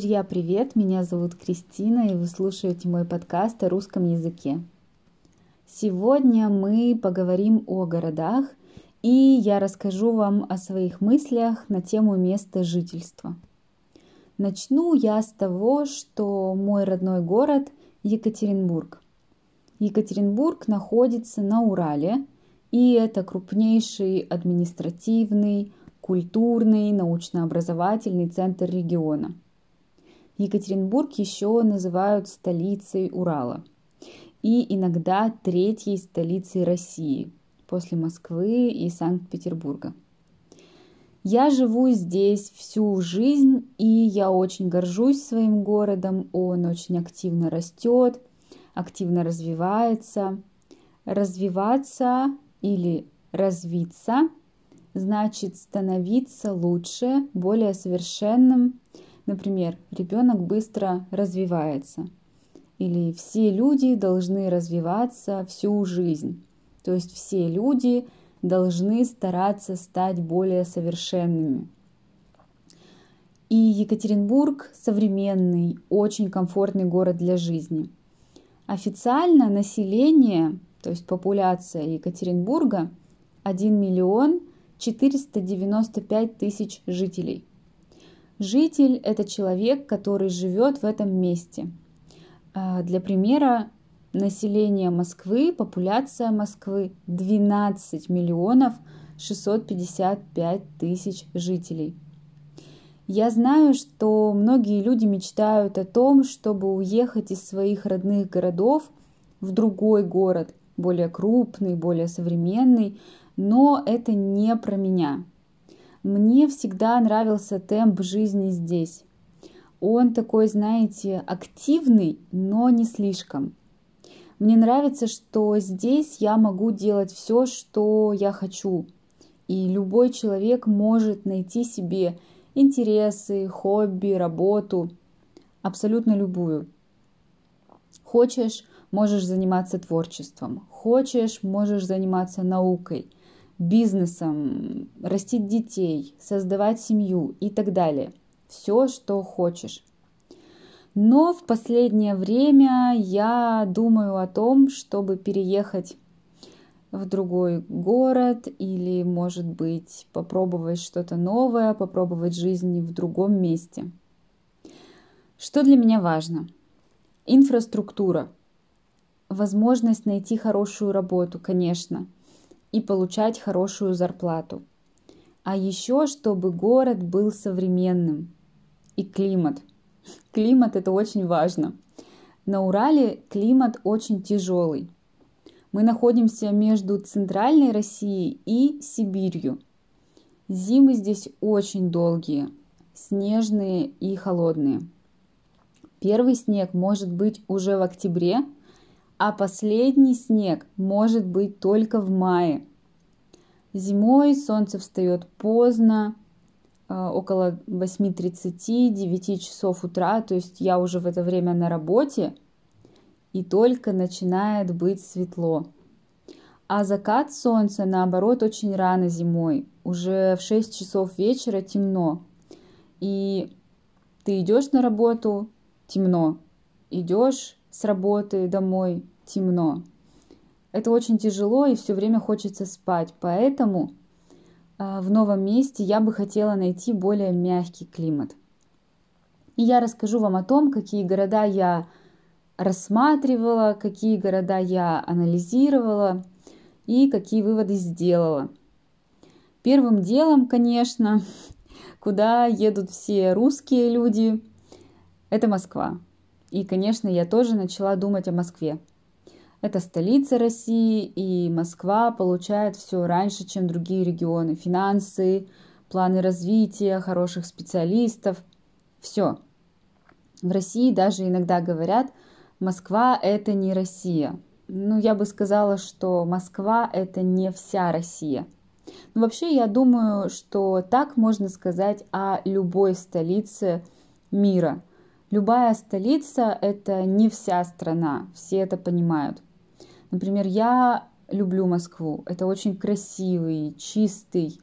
Друзья, привет! Меня зовут Кристина, и вы слушаете мой подкаст о русском языке. Сегодня мы поговорим о городах, и я расскажу вам о своих мыслях на тему места жительства. Начну я с того, что мой родной город Екатеринбург. Екатеринбург находится на Урале, и это крупнейший административный, культурный, научно-образовательный центр региона. Екатеринбург еще называют столицей Урала и иногда третьей столицей России после Москвы и Санкт-Петербурга. Я живу здесь всю жизнь, и я очень горжусь своим городом. Он очень активно растет, активно развивается. Развиваться или развиться значит становиться лучше, более совершенным. Например, ребенок быстро развивается. Или все люди должны развиваться всю жизнь. То есть все люди должны стараться стать более совершенными. И Екатеринбург современный, очень комфортный город для жизни. Официально население, то есть популяция Екатеринбурга 1 миллион 495 тысяч жителей. Житель – это человек, который живет в этом месте. А, для примера, население Москвы, популяция Москвы 12 миллионов 655 тысяч жителей. Я знаю, что многие люди мечтают о том, чтобы уехать из своих родных городов в другой город, более крупный, более современный, но это не про меня. Мне всегда нравился темп жизни здесь. Он такой, знаете, активный, но не слишком. Мне нравится, что здесь я могу делать все, что я хочу. И любой человек может найти себе интересы, хобби, работу, абсолютно любую. Хочешь, можешь заниматься творчеством. Хочешь, можешь заниматься наукой – бизнесом, растить детей, создавать семью и так далее. Все, что хочешь. Но в последнее время я думаю о том, чтобы переехать в другой город или, может быть, попробовать что-то новое, попробовать жизнь в другом месте. Что для меня важно? Инфраструктура. Возможность найти хорошую работу, конечно – и получать хорошую зарплату. А еще, чтобы город был современным. И климат. Климат это очень важно. На Урале климат очень тяжелый. Мы находимся между центральной Россией и Сибирью. Зимы здесь очень долгие, снежные и холодные. Первый снег может быть уже в октябре, а последний снег может быть только в мае. Зимой солнце встает поздно, э, около 8.30-9 часов утра, то есть я уже в это время на работе, и только начинает быть светло. А закат солнца, наоборот, очень рано зимой, уже в 6 часов вечера темно. И ты идешь на работу, темно, идешь с работы домой, темно. Это очень тяжело и все время хочется спать, поэтому а, в новом месте я бы хотела найти более мягкий климат. И я расскажу вам о том, какие города я рассматривала, какие города я анализировала и какие выводы сделала. Первым делом, конечно, куда едут все русские люди, это Москва. И, конечно, я тоже начала думать о Москве. Это столица России, и Москва получает все раньше, чем другие регионы. Финансы, планы развития, хороших специалистов. Все. В России даже иногда говорят, Москва это не Россия. Ну, я бы сказала, что Москва это не вся Россия. Но вообще я думаю, что так можно сказать о любой столице мира – Любая столица – это не вся страна, все это понимают. Например, я люблю Москву. Это очень красивый, чистый,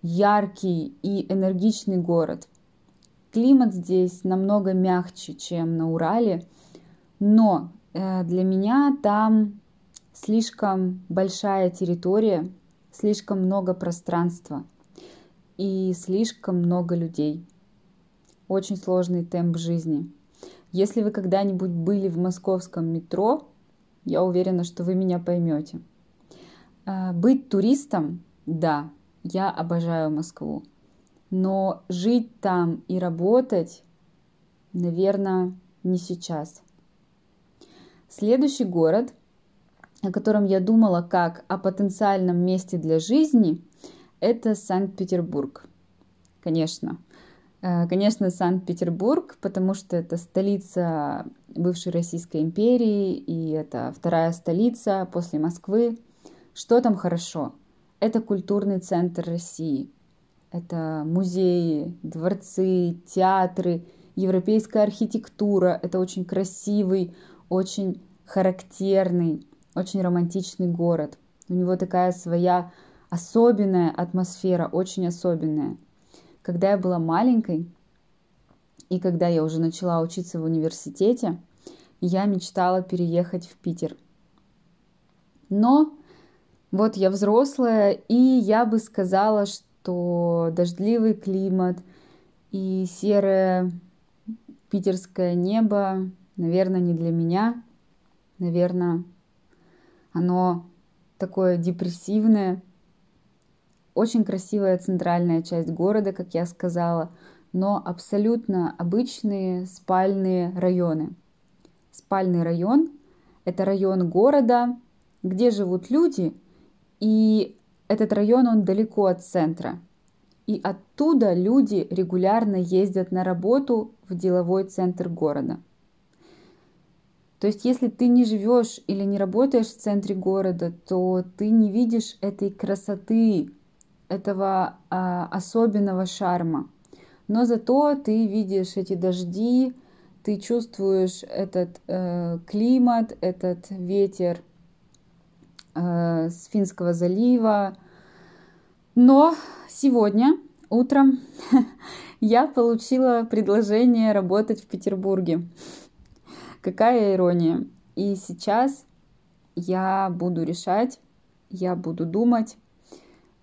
яркий и энергичный город. климат здесь намного мягче, чем на Урале, но э, для меня там слишком большая территория, слишком много пространства и слишком много людей. Очень сложный темп жизни. Если вы когда-нибудь были в московском метро, я уверена, что вы меня поймете. Э, быть туристом, да, я обожаю Москву. Но жить там и работать, наверное, не сейчас. Следующий город, о котором я думала как о потенциальном месте для жизни, это Санкт-Петербург. Конечно. Э, конечно, Санкт-Петербург, потому что это столица бывшей Российской империи, и это вторая столица после Москвы. Что там хорошо? Это культурный центр России. Это музеи, дворцы, театры, европейская архитектура. Это очень красивый, очень характерный, очень романтичный город. У него такая своя особенная атмосфера, очень особенная. Когда я была маленькой, и когда я уже начала учиться в университете, я мечтала переехать в Питер. Но вот я взрослая, и я бы сказала, что дождливый климат и серое питерское небо, наверное, не для меня. Наверное, оно такое депрессивное. Очень красивая центральная часть города, как я сказала, но абсолютно обычные спальные районы. Спальный район – это район города, где живут люди – и этот район, он далеко от центра. И оттуда люди регулярно ездят на работу в деловой центр города. То есть, если ты не живешь или не работаешь в центре города, то ты не видишь этой красоты, этого а, особенного шарма. Но зато ты видишь эти дожди, ты чувствуешь этот э, климат, этот ветер э, с Финского залива. Но сегодня утром я получила предложение работать в Петербурге. Какая ирония. И сейчас я буду решать, я буду думать,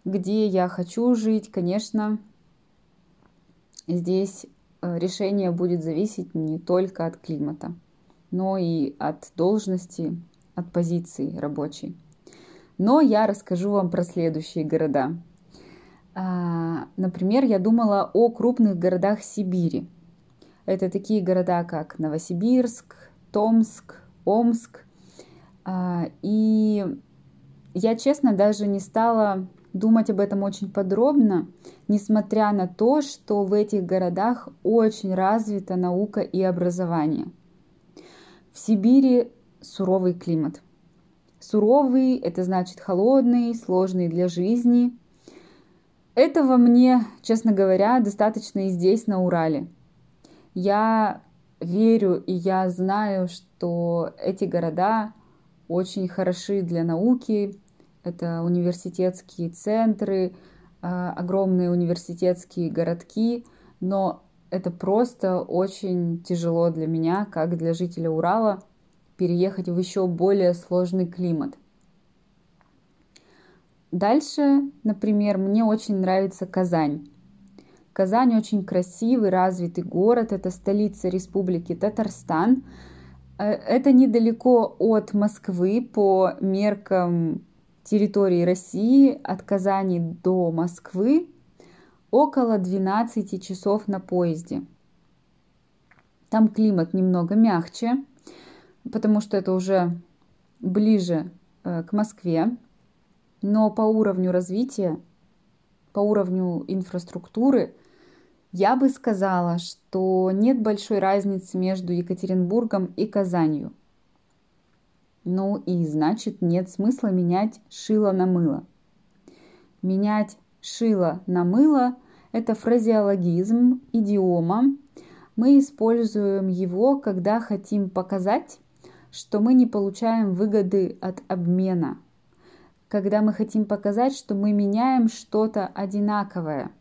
где я хочу жить. Конечно, здесь э, решение будет зависеть не только от климата, но и от должности, от позиции рабочей. Но я расскажу вам про следующие города. А, например, я думала о крупных городах Сибири. Это такие города, как Новосибирск, Томск, Омск. А, и я, честно, даже не стала думать об этом очень подробно, несмотря на то, что в этих городах очень развита наука и образование. В Сибири суровый климат – Суровый – это значит холодный, сложный для жизни. Этого мне, честно говоря, достаточно и здесь, на Урале. Я верю и я знаю, что эти города очень хороши для науки. Это университетские центры, а, огромные университетские городки, но это просто очень тяжело для меня, как для жителя Урала – переехать в еще более сложный климат. Дальше, например, мне очень нравится Казань. Казань очень красивый, развитый город, это столица республики Татарстан. Э, это недалеко от Москвы по меркам территории России, от Казани до Москвы около 12 часов на поезде. Там климат немного мягче, потому что это уже ближе э, к Москве, но по уровню развития, по уровню инфраструктуры, я бы сказала, что нет большой разницы между Екатеринбургом и Казанью. Ну и значит нет смысла менять шило на мыло. Менять шило на мыло – это фразеологизм, идиома. Мы используем его, когда хотим показать, что мы не получаем выгоды от обмена, когда мы хотим показать, что мы меняем что-то одинаковое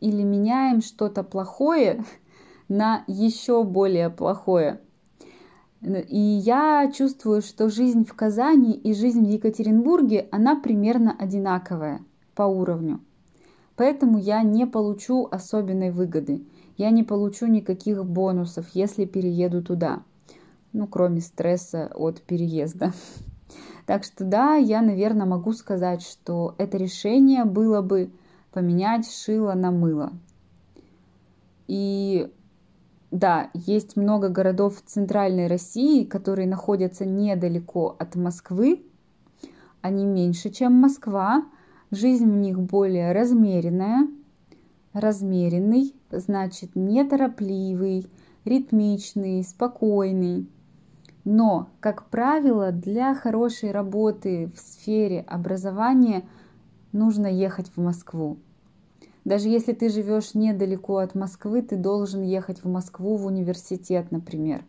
или меняем что-то плохое на еще более плохое. И я чувствую, что жизнь в Казани и жизнь в Екатеринбурге, она примерно одинаковая по уровню. Поэтому я не получу особенной выгоды. Я не получу никаких бонусов, если перееду туда. Ну, кроме стресса от переезда. Так что да, я, наверное, могу сказать, что это решение было бы поменять шило на мыло. И да, есть много городов в центральной России, которые находятся недалеко от Москвы. Они меньше, чем Москва. Жизнь в них более размеренная. Размеренный значит неторопливый, ритмичный, спокойный. Но, как правило, для хорошей работы в сфере образования нужно ехать в Москву. Даже если ты живешь недалеко от Москвы, ты должен ехать в Москву в университет, например.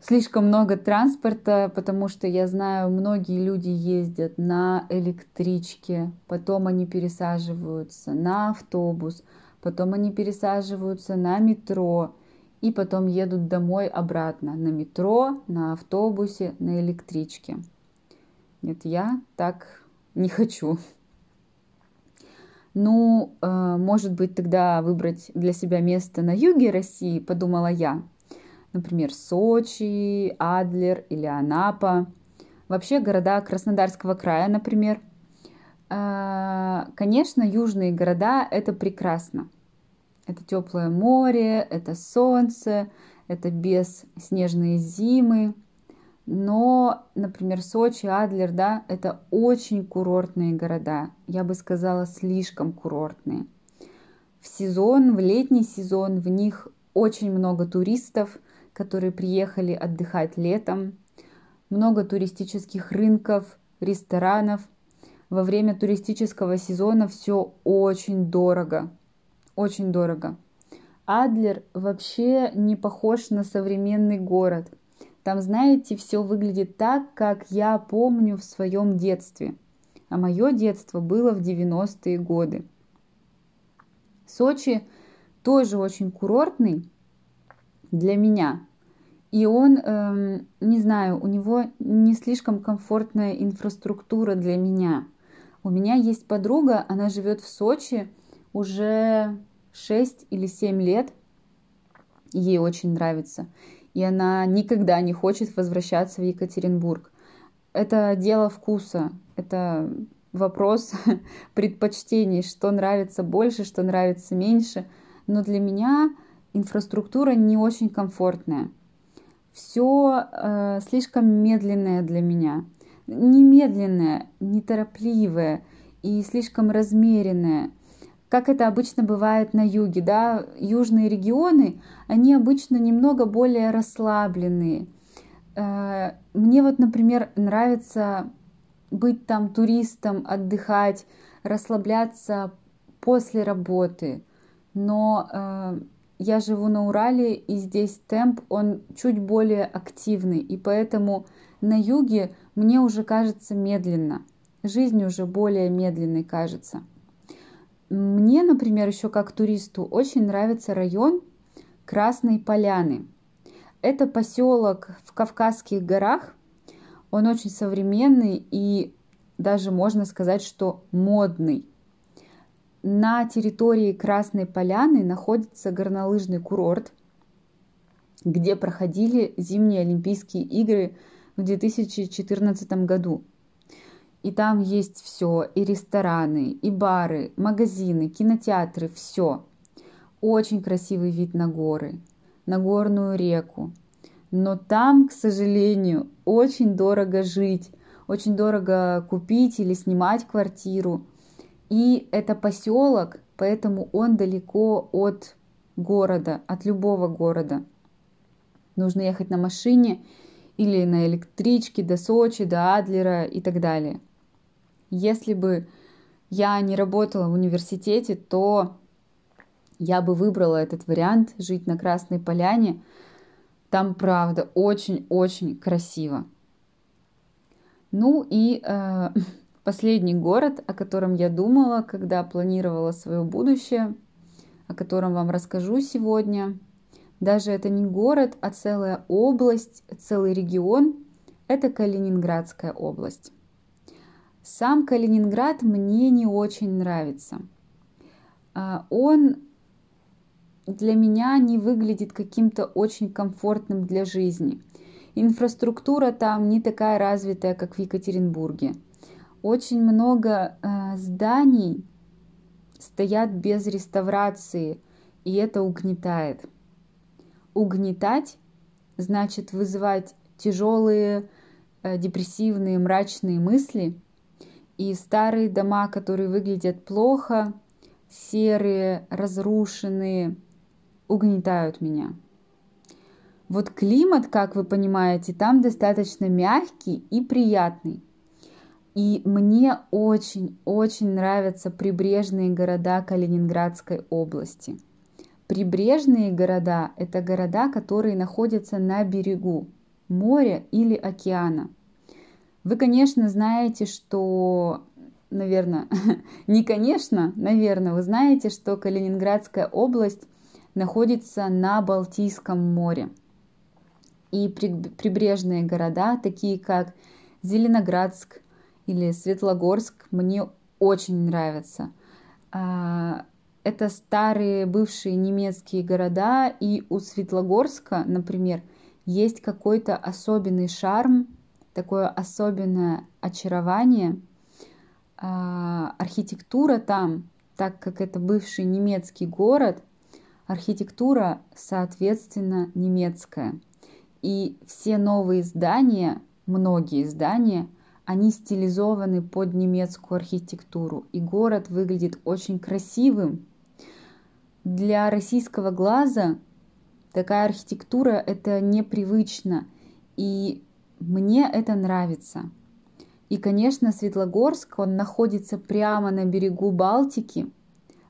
Слишком много транспорта, потому что я знаю, многие люди ездят на электричке, потом они пересаживаются на автобус, потом они пересаживаются на метро и потом едут домой обратно на метро, на автобусе, на электричке. Нет, я так не хочу. Ну, э, может быть, тогда выбрать для себя место на юге России, подумала я. Например, Сочи, Адлер или Анапа. Вообще города Краснодарского края, например. Э, конечно, южные города – это прекрасно. Это теплое море, это солнце, это без снежные зимы – но, например, Сочи, Адлер, да, это очень курортные города. Я бы сказала, слишком курортные. В сезон, в летний сезон в них очень много туристов, которые приехали отдыхать летом. Много туристических рынков, ресторанов. Во время туристического сезона все очень дорого. Очень дорого. Адлер вообще не похож на современный город – там, знаете, все выглядит так, как я помню в своем детстве. А мое детство было в 90-е годы. Сочи тоже очень курортный для меня. И он, эм, не знаю, у него не слишком комфортная инфраструктура для меня. У меня есть подруга, она живет в Сочи уже 6 или 7 лет. Ей очень нравится и она никогда не хочет возвращаться в Екатеринбург. Это дело вкуса, это вопрос предпочтений, что нравится больше, что нравится меньше. Но для меня инфраструктура не очень комфортная. Все э, слишком медленное для меня. Не медленное, неторопливое и слишком размеренное как это обычно бывает на юге, да, южные регионы, они обычно немного более расслабленные. Э, мне вот, например, нравится быть там туристом, отдыхать, расслабляться после работы. Но э, я живу на Урале, и здесь темп, он чуть более активный, и поэтому на юге мне уже кажется медленно. Жизнь уже более медленной кажется. Мне, например, еще как туристу очень нравится район Красной Поляны. Это поселок в Кавказских горах. Он очень современный и даже можно сказать, что модный. На территории Красной Поляны находится горнолыжный курорт, где проходили зимние Олимпийские игры в 2014 году. И там есть все, и рестораны, и бары, магазины, кинотеатры, все. Очень красивый вид на горы, на горную реку. Но там, к сожалению, очень дорого жить, очень дорого купить или снимать квартиру. И это поселок, поэтому он далеко от города, от любого города. Нужно ехать на машине или на электричке до Сочи, до Адлера и так далее. Если бы я не работала в университете, то я бы выбрала этот вариант жить на Красной Поляне. Там, правда, очень-очень красиво. Ну и э, последний город, о котором я думала, когда планировала свое будущее, о котором вам расскажу сегодня. Даже это не город, а целая область, целый регион. Это Калининградская область. Сам Калининград мне не очень нравится. А, он для меня не выглядит каким-то очень комфортным для жизни. Инфраструктура там не такая развитая, как в Екатеринбурге. Очень много э, зданий стоят без реставрации, и это угнетает. Угнетать значит вызывать тяжелые, э, депрессивные, мрачные мысли. И старые дома, которые выглядят плохо, серые, разрушенные, угнетают меня. Вот климат, как вы понимаете, там достаточно мягкий и приятный. И мне очень-очень нравятся прибрежные города Калининградской области. Прибрежные города – это города, которые находятся на берегу моря или океана. Вы, конечно, знаете, что, наверное, не конечно, наверное, вы знаете, что Калининградская область находится на Балтийском море. И прибрежные города, такие как Зеленоградск или Светлогорск, мне очень нравятся. А, это старые бывшие немецкие города, и у Светлогорска, например, есть какой-то особенный шарм, такое особенное очарование. А, архитектура там, так как это бывший немецкий город, архитектура, соответственно, немецкая. И все новые здания, многие здания, они стилизованы под немецкую архитектуру. И город выглядит очень красивым. Для российского глаза такая архитектура это непривычно. И мне это нравится. И, конечно, Светлогорск, он находится прямо на берегу Балтики.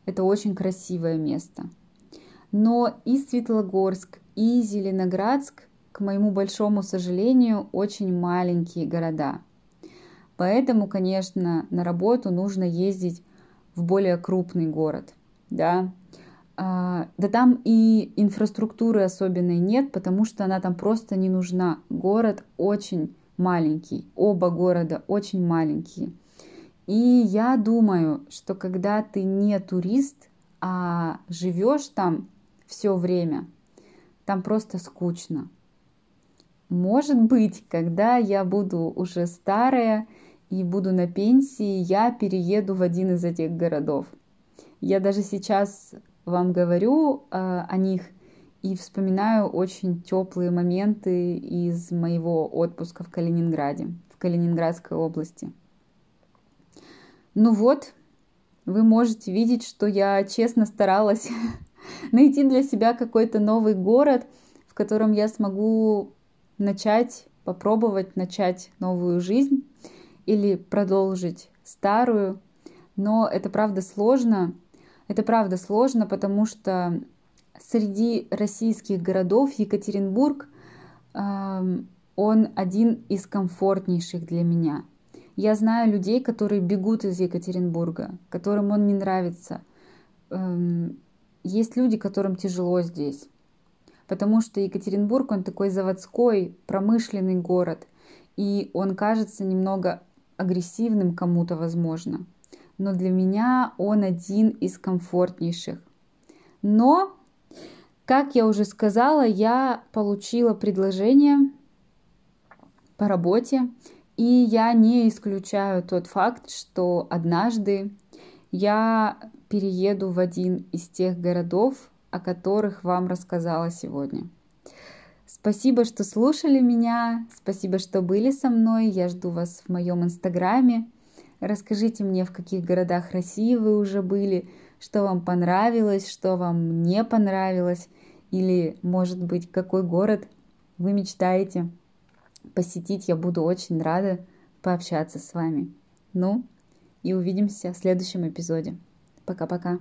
Это очень красивое место. Но и Светлогорск, и Зеленоградск, к моему большому сожалению, очень маленькие города. Поэтому, конечно, на работу нужно ездить в более крупный город. Да, да там и инфраструктуры особенной нет, потому что она там просто не нужна. Город очень маленький, оба города очень маленькие. И я думаю, что когда ты не турист, а живешь там все время. Там просто скучно. Может быть, когда я буду уже старая и буду на пенсии, я перееду в один из этих городов. Я даже сейчас вам говорю э, о них и вспоминаю очень теплые моменты из моего отпуска в Калининграде, в Калининградской области. Ну вот, вы можете видеть, что я честно старалась найти для себя какой-то новый город, в котором я смогу начать, попробовать начать новую жизнь или продолжить старую. Но это правда сложно. Это правда сложно, потому что среди российских городов Екатеринбург э, он один из комфортнейших для меня. Я знаю людей, которые бегут из Екатеринбурга, которым он не нравится. Эм, есть люди, которым тяжело здесь, потому что Екатеринбург, он такой заводской, промышленный город, и он кажется немного агрессивным кому-то, возможно. Но для меня он один из комфортнейших. Но, как я уже сказала, я получила предложение по работе, и я не исключаю тот факт, что однажды я перееду в один из тех городов, о которых вам рассказала сегодня. Спасибо, что слушали меня, спасибо, что были со мной. Я жду вас в моем инстаграме. Расскажите мне, в каких городах России вы уже были, что вам понравилось, что вам не понравилось, или, может быть, какой город вы мечтаете посетить. Я буду очень рада пообщаться с вами. Ну, и увидимся в следующем эпизоде. Пока-пока.